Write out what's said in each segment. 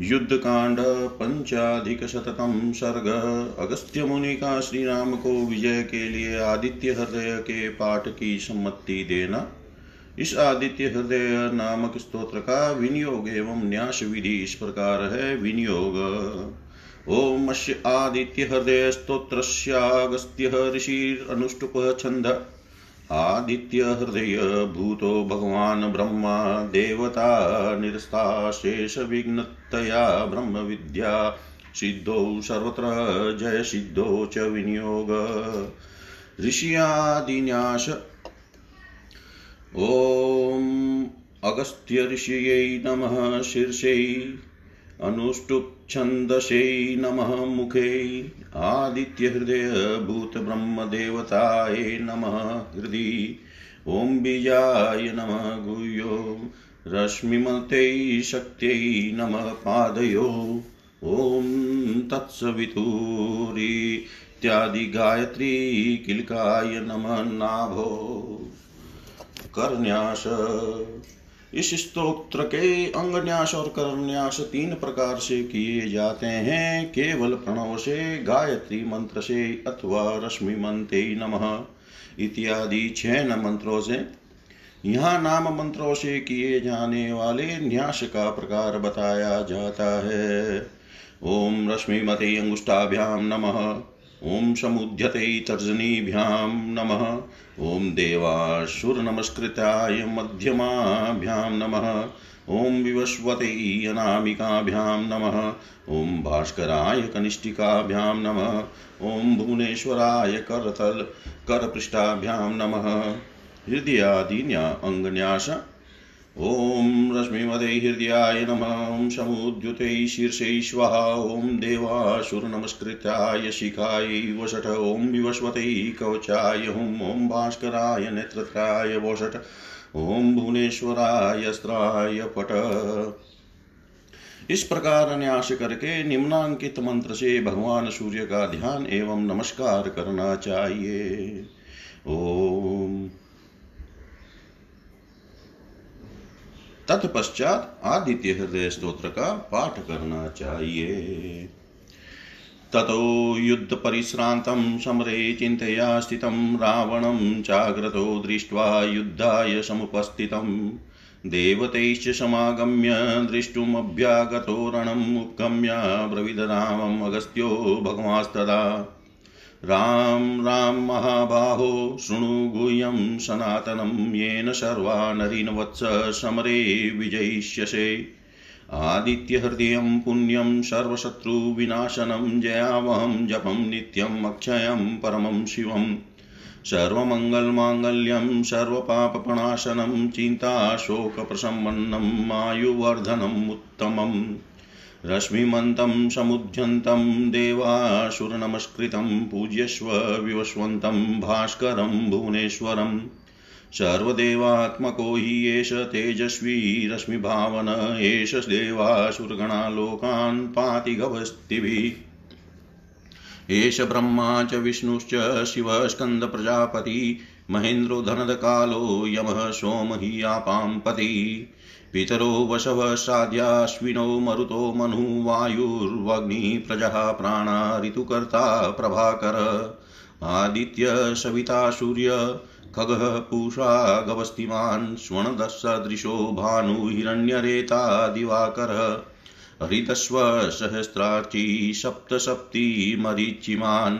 युद्धकांड पंचाधिकशततम सर्ग अगस्त्य मुनि का श्री राम को विजय के लिए आदित्य हृदय के पाठ की सम्मति देना। इस आदित्य हृदय नामक स्तोत्र का विनियोग एवं न्यास विधि इस प्रकार है, विनियोग। ओम आदित्य हृदय स्त्रोत्र अगस्त्य ऋषि अनुष्टुप छंद। आदित्य हृदय भूतो भगवान् ब्रह्मा देवता निरस्ता शेषविघ्नतया ब्रह्मविद्या सिद्धौ सर्वत्र जय सिद्धौ च विनियोग। ऋषियादिन्यास, ॐ अगस्त्य नमः शीर्षै अनुष्टुप्छन्दशै नमः मुखे। आदित्यहृदयभूतब्रह्मदेवताय नमः हृदि। ॐ बीजाय नमः गुह्यो। रश्मिमत्यै शक्त्यै नमः पादयो। ॐ तत्सवितुरित्यादिगायत्री किलकाय नमः नाभो। कर्ण्याश। इस स्त्रोत्र के अंगन्यास और करन्यास तीन प्रकार से किए जाते हैं। केवल प्रणव से, गायत्री मंत्र से अथवा रश्मि मंत्र नमः इत्यादि छह मंत्रों से। यहाँ नाम मंत्रों से किए जाने वाले न्यास का प्रकार बताया जाता है। ओम रश्मिमते अंगुष्ठाभ्याम नमः। ॐ समुद्यते तर्जनीभ्यां नमः। ॐ देवासुरनमस्कृताय मध्यमाभ्यां नमः। ॐ विवस्वते अनामिकाभ्यां नमः। ॐ भास्कराय कनिष्ठिकाभ्यां नमः। ॐ भुवनेश्वराय करतल करपृष्ठाभ्यां नमः। हृदयादिन्या अङ्गन्यास ॐ रश्मिमदे हृदयाय नमः। समुद्युते शीर्षे स्वाहा ॐ देवासुरनमस्कृत्याय शिखायै वषट। ॐ विवस्वते कवचाय। हुं ॐ भास्कराय नेत्रत्राय वषट। ॐ भुवनेश्वराय अस्त्राय पट इस प्रकार न्यास करके निम्नांकित मंत्र से भगवान सूर्य का ध्यान एवं नमस्कार करना चाहिए। ओम तत्पश्चात आदित्य हृदय स्त्रोत्र का पाठ करना चाहिए। ततो युद्धपरिश्रान्तं समरे चिन्तया स्थितं रावणं चाग्रतो दृष्ट्वा युद्धाय समुपस्थितं। देवतैश्च समागम्य दृष्टुमभ्यागतो रणम् उपगम्य ब्रविदरामम् अगस्त्यो भगवास्तदा। राम राम महाबाहो शृणु गुह्यं सनातनं, येन सर्वा नरीनवत्स समरे विजयिष्यसे। आदित्यहृदयं पुण्यं सर्वशत्रुविनाशनं जयावहं, जपं नित्यम्, अक्षयं परमं शिवम्। सर्वमङ्गलमाङ्गल्यं सर्वपापप्रणाशनं चिन्ताशोकप्रशमन्नम् आयुवर्धनम् उत्तमम्। रश्मिमन्तं समुद्यन्तं देवासुरनमस्कृतं पूज्यस्व विवस्वन्तं भास्करं भुवनेश्वरम् सर्वदेवात्मको हि एष तेजस्वी रश्मिभावन, एष देवासुरगणालोकान् पाति गवस्तिभिः एष ब्रह्मा च विष्णुश्च शिवस्कन्दप्रजापति, महेन्द्रो धनदकालो यमः सोम हि आपां पति। पितरो वशवः साध्याश्विनौ मरुतो मनु वायुर्वग्निः प्रजः प्राणा ऋतुकर्ता प्रभाकर। आदित्य, सविता, सूर्य, खगः, पूषा, गवस्तिमान् स्वर्णदसदृशो भानु, हिरण्यरेता, दिवाकरः, हरितस्व, सहस्रार्ची सप्तसप्तिमरीचिमान्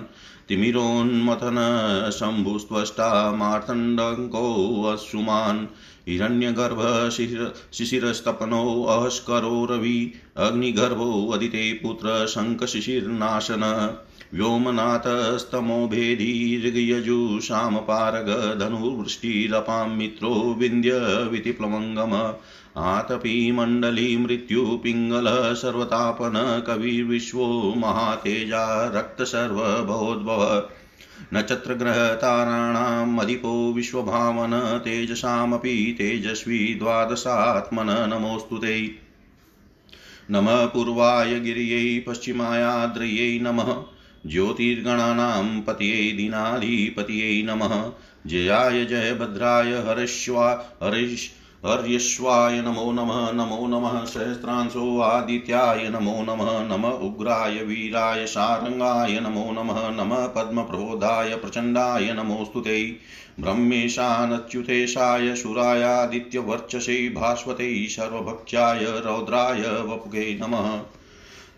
तिमिरोन्मथन, शम्भुस्त्वष्टा मार्तण्डङ्कोऽश्रुमान् हिरण्यगर्भ शिशिरस्तपनो अहस्करो रवि, अग्निगर्भो अदिते पुत्र शङ्खशिशिर्नाशन व्योमनाथस्तमोभेदी ऋगयजुषामपारग धनुर्वृष्टिरपां मित्रो विन्ध्यवितिप्लवङ्गम आतपी मण्डली मृत्युपिङ्गलः सर्वतापन कविर्विश्वो महातेजा रक्तसर्वभवोद्भव नक्षत्रग्रहताराणाम् अधिपो विश्वभावन, तेजसामपि तेजस्वी द्वादशात्मन, नमोऽस्तु ते। नमः पूर्वाय गिर्यै, पश्चिमायाद्रयै नमः। ज्योतिर्गणानां पतये, दीनाधिपतये नमः। जयाय जयभद्राय हरिष्वा हरिष् हर्यश्वाय नमो नमः नमो नमः, सहस्रांशो आदित्याय नमो नमः, नम उग्राय वीराय सारङ्गाय नमो नमः नमः पद्मप्रबोधाय प्रचण्डाय नमोऽस्तु ते। ब्रह्मेशानच्युतेशाय शूरायादित्यवर्चसे भास्वते सर्वभक्त्याय रौद्राय वपुगे नमः।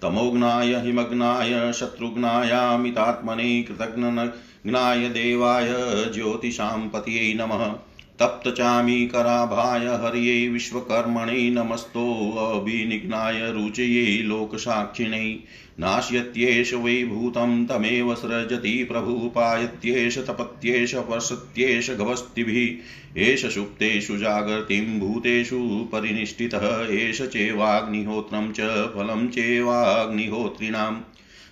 तमोघ्नाय हिमग्नाय शत्रुघ्नायामितात्मने कृतघ्नघ्नाय देवाय ज्योतिषां पतये नमः। तप्तचामीकराभाय हर्ये विश्वकर्मणे नमस्तोऽभिनिघ्नाय रुचये लोकसाक्षिणे। नाश्यत्येष वै भूतं तमेव सृजति प्रभुपायत्येष, तपत्येष वसत्येष गवस्तिभिः। एष सुप्तेषु जागर्तिं, भूतेषु परिनिष्ठितः, एष चेवाग्निहोत्रं च फलं चेवाग्निहोत्रिणाम्।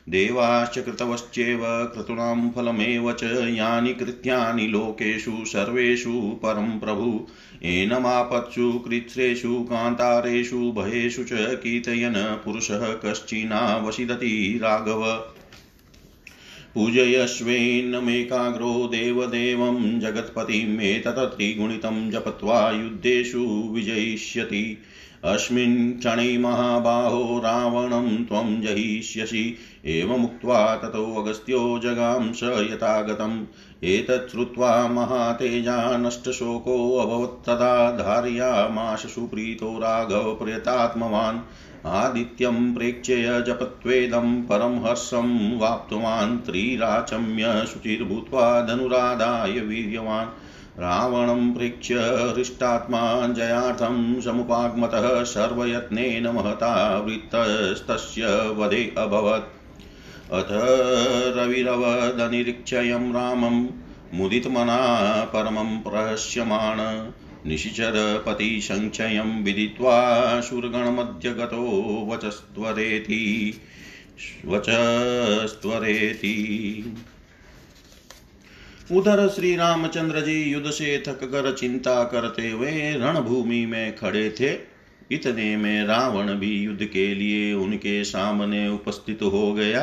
देवाश्च कृतवश्चेव क्रतूणां फलमेव च यानि कृत्यानि लोकेषु सर्वेषु परं प्रभु। एनमापत्सु कृत्स्रेषु, कान्तारेषु, भयेषु च कीर्तयन् पुरुषः कश्चिनावसिदति राघव। पूजयस्वेन्नमेकाग्रो देवदेवं जगत्पतिमेतत् त्रिगुणितं जपत्वा युद्धेषु विजयिष्यति। अस्मिन् क्षणे महाबाहो रावणं त्वं जहिष्यसि। एवमुक्त्वा ततोऽगस्त्यो जगां स यथागतम्। एतत् श्रुत्वा महातेजा नष्टशोकोऽभवत्तदा धारयामाश सुप्रीतो राघवप्रियतात्मवान् आदित्यं प्रेक्ष्य जपत्वेदं परं हर्षं वाप्तवान्। त्रिराचम्य शुचिर्भूत्वा धनुराधाय वीर्यवान्। रावणं प्रेक्ष्य हृष्टात्मा जयार्थं समुपाग्मतः सर्वयत्नेन महता वृत्तस्तस्य वधे अभवत्। अथ रविरवदनिरीक्षयं रामं मुदितमना परमं प्रहस्यमाण निशिचरपतिसङ्क्षयं विदित्वा सुरगणमध्यगतो वचस्त्वरेति। वचस्त्वरेति। उधर श्री रामचंद्र जी युद्ध से थक कर चिंता करते हुए रणभूमि में खड़े थे। इतने में रावण भी युद्ध के लिए उनके सामने उपस्थित हो गया।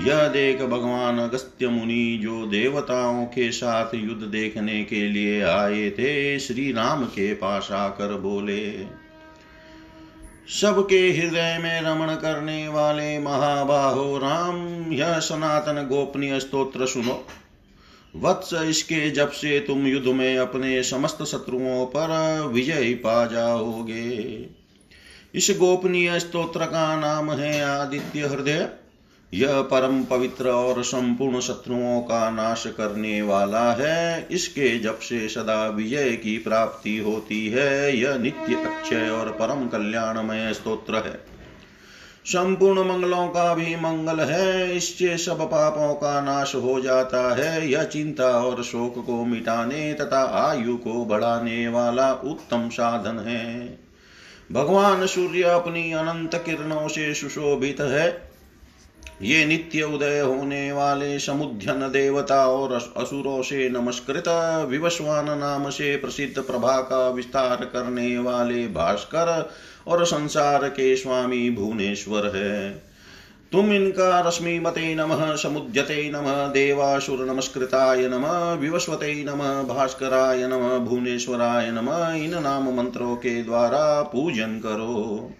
यह देख भगवान अगस्त्य मुनि जो देवताओं के साथ युद्ध देखने के लिए आए थे श्री राम के पास आकर बोले, सबके हृदय में रमण करने वाले महाबाहो राम, यह सनातन गोपनीय स्तोत्र सुनो। वत्स इसके जब से तुम युद्ध में अपने समस्त शत्रुओं पर विजय पा जाओगे। इस गोपनीय स्तोत्र का नाम है आदित्य हृदय। यह परम पवित्र और संपूर्ण शत्रुओं का नाश करने वाला है। इसके जब से सदा विजय की प्राप्ति होती है। यह नित्य अक्षय और परम कल्याणमय स्तोत्र है। संपूर्ण मंगलों का भी मंगल है। इससे सब पापों का नाश हो जाता है। यह चिंता और शोक को मिटाने तथा आयु को बढ़ाने वाला उत्तम साधन है। भगवान सूर्य अपनी अनंत किरणों से सुशोभित है। ये नित्य उदय होने वाले समुद्यन देवता और असुरों से नमस्कृत, विवस्वान नाम से प्रसिद्ध प्रभा का विस्तार करने वाले भास्कर और संसार के स्वामी भुवनेश्वर है। तुम इनका रश्मि मते नम, समुद्यते नम, देवासुर नमस्कृताय नम, विवस्वते नम, भास्कराय नम, भुवनेश्वराय नम, इन नाम मंत्रों के द्वारा पूजन करो।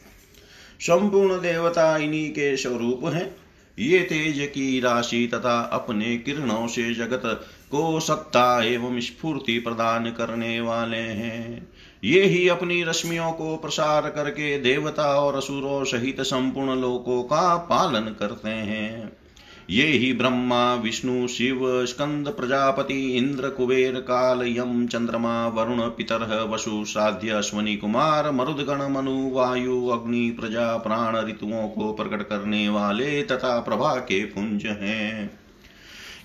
संपूर्ण देवता इन्हीं के स्वरूप हैं। ये तेज की राशि तथा अपने किरणों से जगत को सत्ता एवं स्फूर्ति प्रदान करने वाले हैं। ये ही अपनी रश्मियों को प्रसार करके देवता और असुरों सहित संपूर्ण लोकों का पालन करते हैं। ये ही ब्रह्मा, विष्णु, शिव स्कंद प्रजापति इंद्र कुबेर, काल, यम, चंद्रमा, वरुण, पितर, वसु, साध्य, अश्वनी, कुमार, मरुदगण, मनु, वायु, अग्नि, प्रजा, प्राण, ऋतुओं को प्रकट करने वाले तथा प्रभा के पुंज हैं।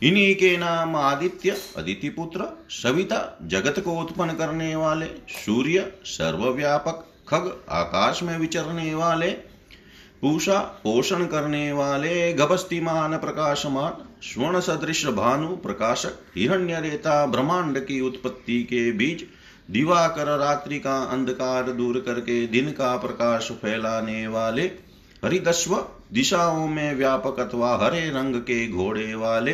इन्हीं के नाम आदित्य अदिति पुत्र सविता, जगत को उत्पन्न करने वाले, सूर्य, सर्वव्यापक, खग, आकाश में विचरने वाले पूषा पोषण करने वाले गभस्तिमान प्रकाशमान स्वर्ण सदृश भानु प्रकाशक हिरण्य रेता ब्रह्मांड की उत्पत्ति के बीच दिवाकर रात्रि का अंधकार दूर करके दिन का प्रकाश फैलाने वाले हरिदस्व, दिशाओं में व्यापक अथवा हरे रंग के घोड़े वाले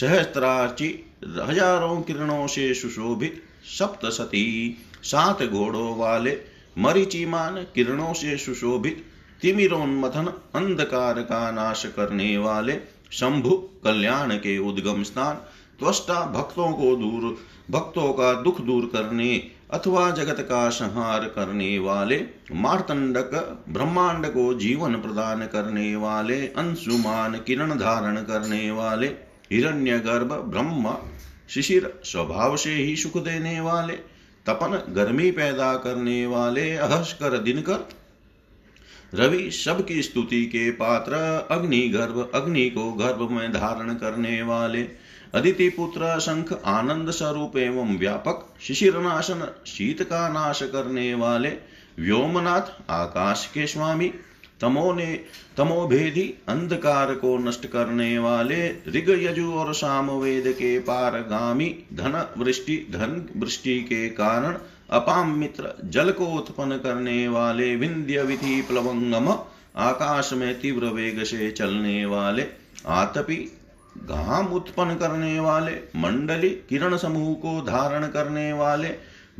सहस्त्राची हज़ारों किरणों से सुशोभित सप्तसती, सात घोड़ों वाले मरीचिमान किरणों से सुशोभित तिमिरोन्मथन अंधकार का नाश करने वाले शंभु कल्याण के उद्गम स्थान त्वष्टा भक्तों को दूर, भक्तों का दुख दूर करने अथवा जगत का संहार करने वाले मार्तंडक ब्रह्मांड को जीवन प्रदान करने वाले अंशुमान किरण धारण करने वाले हिरण्य गर्भ ब्रह्म शिशिर स्वभाव से ही सुख देने वाले तपन गर्मी पैदा करने वाले अहस्कर दिनकर रवि सबकी स्तुति के पात्र, अग्नि गर्भ, अग्नि को गर्भ में धारण करने वाले। अदिति पुत्र शंख आनंद स्वरूप एवं व्यापक शिशिरनाशन, शीत का नाश करने वाले। व्योमनाथ, आकाश के स्वामी, तमो ने तमोभेदी अंधकार को नष्ट करने वाले। ऋग, यजु और साम वेद के पारगामी, धन वृष्टि धन वृष्टि के कारण अपाम मित्र, जल को उत्पन्न करने वाले विंध्य विधि प्लवंगम, आकाश में तीव्र वेग से चलने वाले, आतपी, घाम उत्पन्न करने वाले, मंडली, किरण समूह को धारण करने वाले,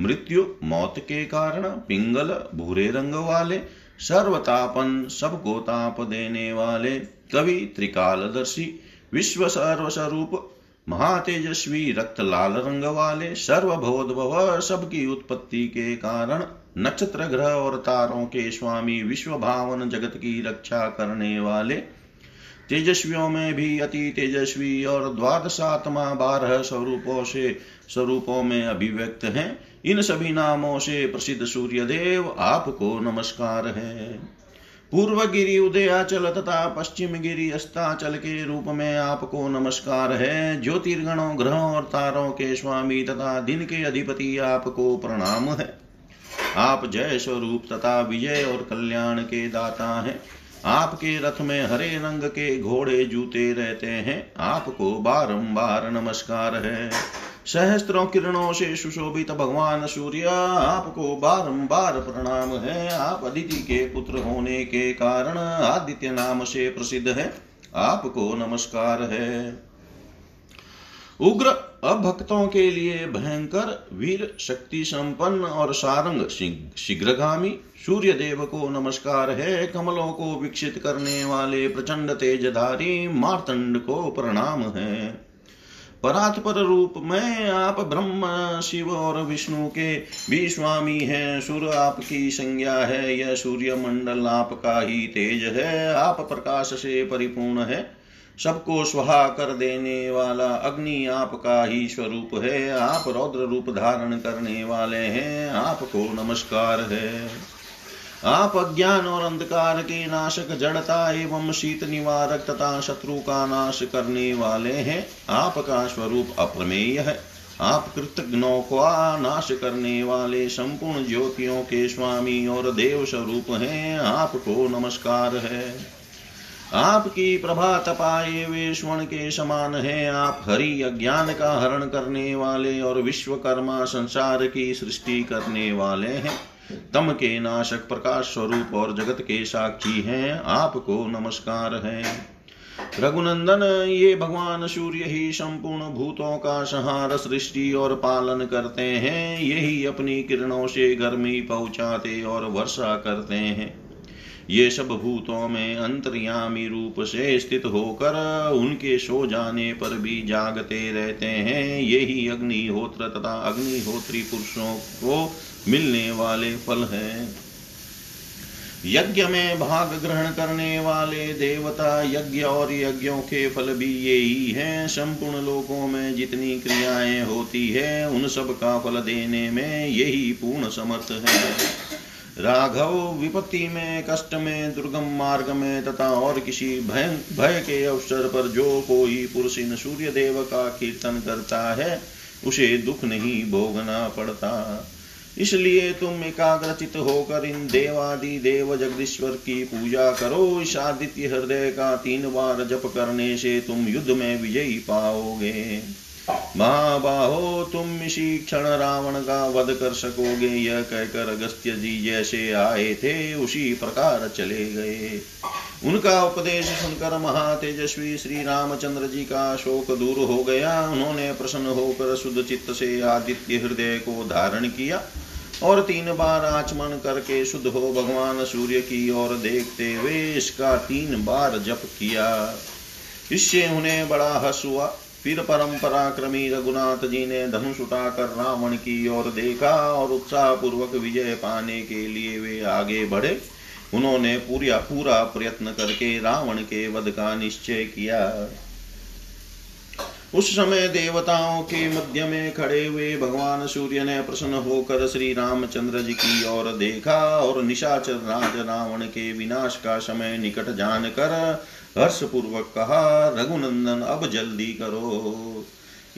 मृत्यु, मौत के कारण, पिंगल, भूरे रंग वाले, सर्वतापन, सबको ताप देने वाले, कवि, त्रिकालदर्शी, विश्व सर्वस्वरूप महातेजस्वी रक्त लाल रंग वाले सर्वभोधभव सबकी उत्पत्ति के कारण नक्षत्र ग्रह और तारों के स्वामी विश्व भावन जगत की रक्षा करने वाले। तेजस्वियों में भी अति तेजस्वी और द्वादशात्मा बारह स्वरूपों से, स्वरूपों में अभिव्यक्त हैं। इन सभी नामों से प्रसिद्ध सूर्य देव आपको नमस्कार है। पूर्व गिरी उदयाचल तथा पश्चिम गिरी अस्ताचल के रूप में आपको नमस्कार है। ज्योतिर्गणों, ग्रहों और तारों के स्वामी तथा दिन के अधिपति आपको प्रणाम है। आप जय स्वरूप तथा विजय और कल्याण के दाता हैं। आपके रथ में हरे रंग के घोड़े जूते रहते हैं। आपको बारंबार नमस्कार है। सहस्त्रों किरणों से सुशोभित भगवान सूर्य, आपको बारंबार प्रणाम है। आप अदिति के पुत्र होने के कारण आदित्य नाम से प्रसिद्ध है। आपको नमस्कार है। उग्र अभक्तों के लिए भयंकर, वीर शक्ति संपन्न और सारंग शीघ्रगामी सूर्य देव को नमस्कार है। कमलों को विकसित करने वाले प्रचंड तेजधारी मार्तंड को प्रणाम है। परात्पर रूप में आप ब्रह्म, शिव और विष्णु के भी स्वामी हैं। सुर आपकी संज्ञा है, यह सूर्य मंडल आपका ही तेज है, आप प्रकाश से परिपूर्ण है। सबको स्वहा कर देने वाला अग्नि आपका ही स्वरूप है। आप रौद्र रूप धारण करने वाले हैं, आपको नमस्कार है। आप अज्ञान और अंधकार के नाशक जड़ता एवं शीत निवारक तथा शत्रु का नाश करने वाले हैं। आपका स्वरूप अप्रमेय है। आप कृतज्ञों का नाश करने वाले संपूर्ण ज्योतियों के स्वामी और देव स्वरूप हैं। आपको नमस्कार है। आपकी प्रभा तपाए वे स्वर्ण के समान है। आप हरि अज्ञान का हरण करने वाले और विश्वकर्मा संसार की सृष्टि करने वाले हैं। तम के नाशक प्रकाश स्वरूप और जगत के साक्षी हैं, आपको नमस्कार है। रघुनंदन, ये भगवान सूर्य ही संपूर्ण भूतों का सहार, सृष्टि और पालन करते हैं, यही अपनी किरणों से गर्मी पहुंचाते और वर्षा करते हैं। ये सब भूतों में अंतर्यामी रूप से स्थित होकर उनके सो जाने पर भी जागते रहते हैं। यही अग्निहोत्र तथा अग्निहोत्री पुरुषों को मिलने वाले फल हैं। यज्ञ में भाग ग्रहण करने वाले देवता यज्ञ और यज्ञों के फल भी यही हैं। संपूर्ण लोकों में जितनी क्रियाएँ होती है, उन सब का फल देने में यही पूर्ण समर्थ है। राघव विपत्ति में, कष्ट में, दुर्गम मार्ग में, तथा और किसी भय भय के अवसर पर जो कोई पुरुष इन सूर्य देव का कीर्तन करता है, उसे दुख नहीं भोगना पड़ता। इसलिए तुम एकाग्रचित होकर इन देवादि देव जगदीश्वर की पूजा करो। इस आदित्य हृदय का तीन बार जप करने से तुम युद्ध में विजयी पाओगे। महाबाहो तुम इसी क्षण रावण का वध कर सकोगे। यह कहकर अगस्त्य जी जैसे आए थे, उसी प्रकार चले गए। उनका उपदेश सुनकर महातेजस्वी श्री रामचंद्र जी का शोक दूर हो गया। उन्होंने प्रसन्न होकर शुद्ध चित्त से आदित्य हृदय को धारण किया और तीन बार आचमन करके शुद्ध हो भगवान सूर्य की ओर देखते हुए इसका तीन बार जप किया। इससे उन्हें बड़ा हस हुआ। फिर परम पराक्रमी रघुनाथ जी ने धनुष उठाकर रावण की ओर देखा और उत्साह पूर्वक विजय पाने के लिए वे आगे बढ़े। उन्होंने पूरा पूरा प्रयत्न करके रावण के वध का निश्चय किया। उस समय देवताओं के मध्य में खड़े हुए भगवान सूर्य ने प्रसन्न होकर श्री रामचंद्र जी की ओर देखा और निशाचर राज रावण के विनाश का समय निकट जानकर हर्ष पूर्वक कहा, रघुनंदन, अब जल्दी करो।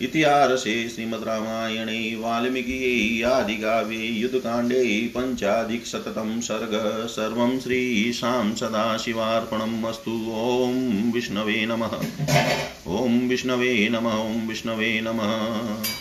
इतिहासे, श्रीमद्रामायणे, वाल्मीकि, आदिकाव्ये, युद्धकाण्डे पञ्चाधिकशततं सर्ग, सर्वं श्रीशां सदाशिवार्पणम् अस्तु। ॐ विष्णवे नमः। ॐ विष्णवे नमः, ॐ विष्णवे नमः।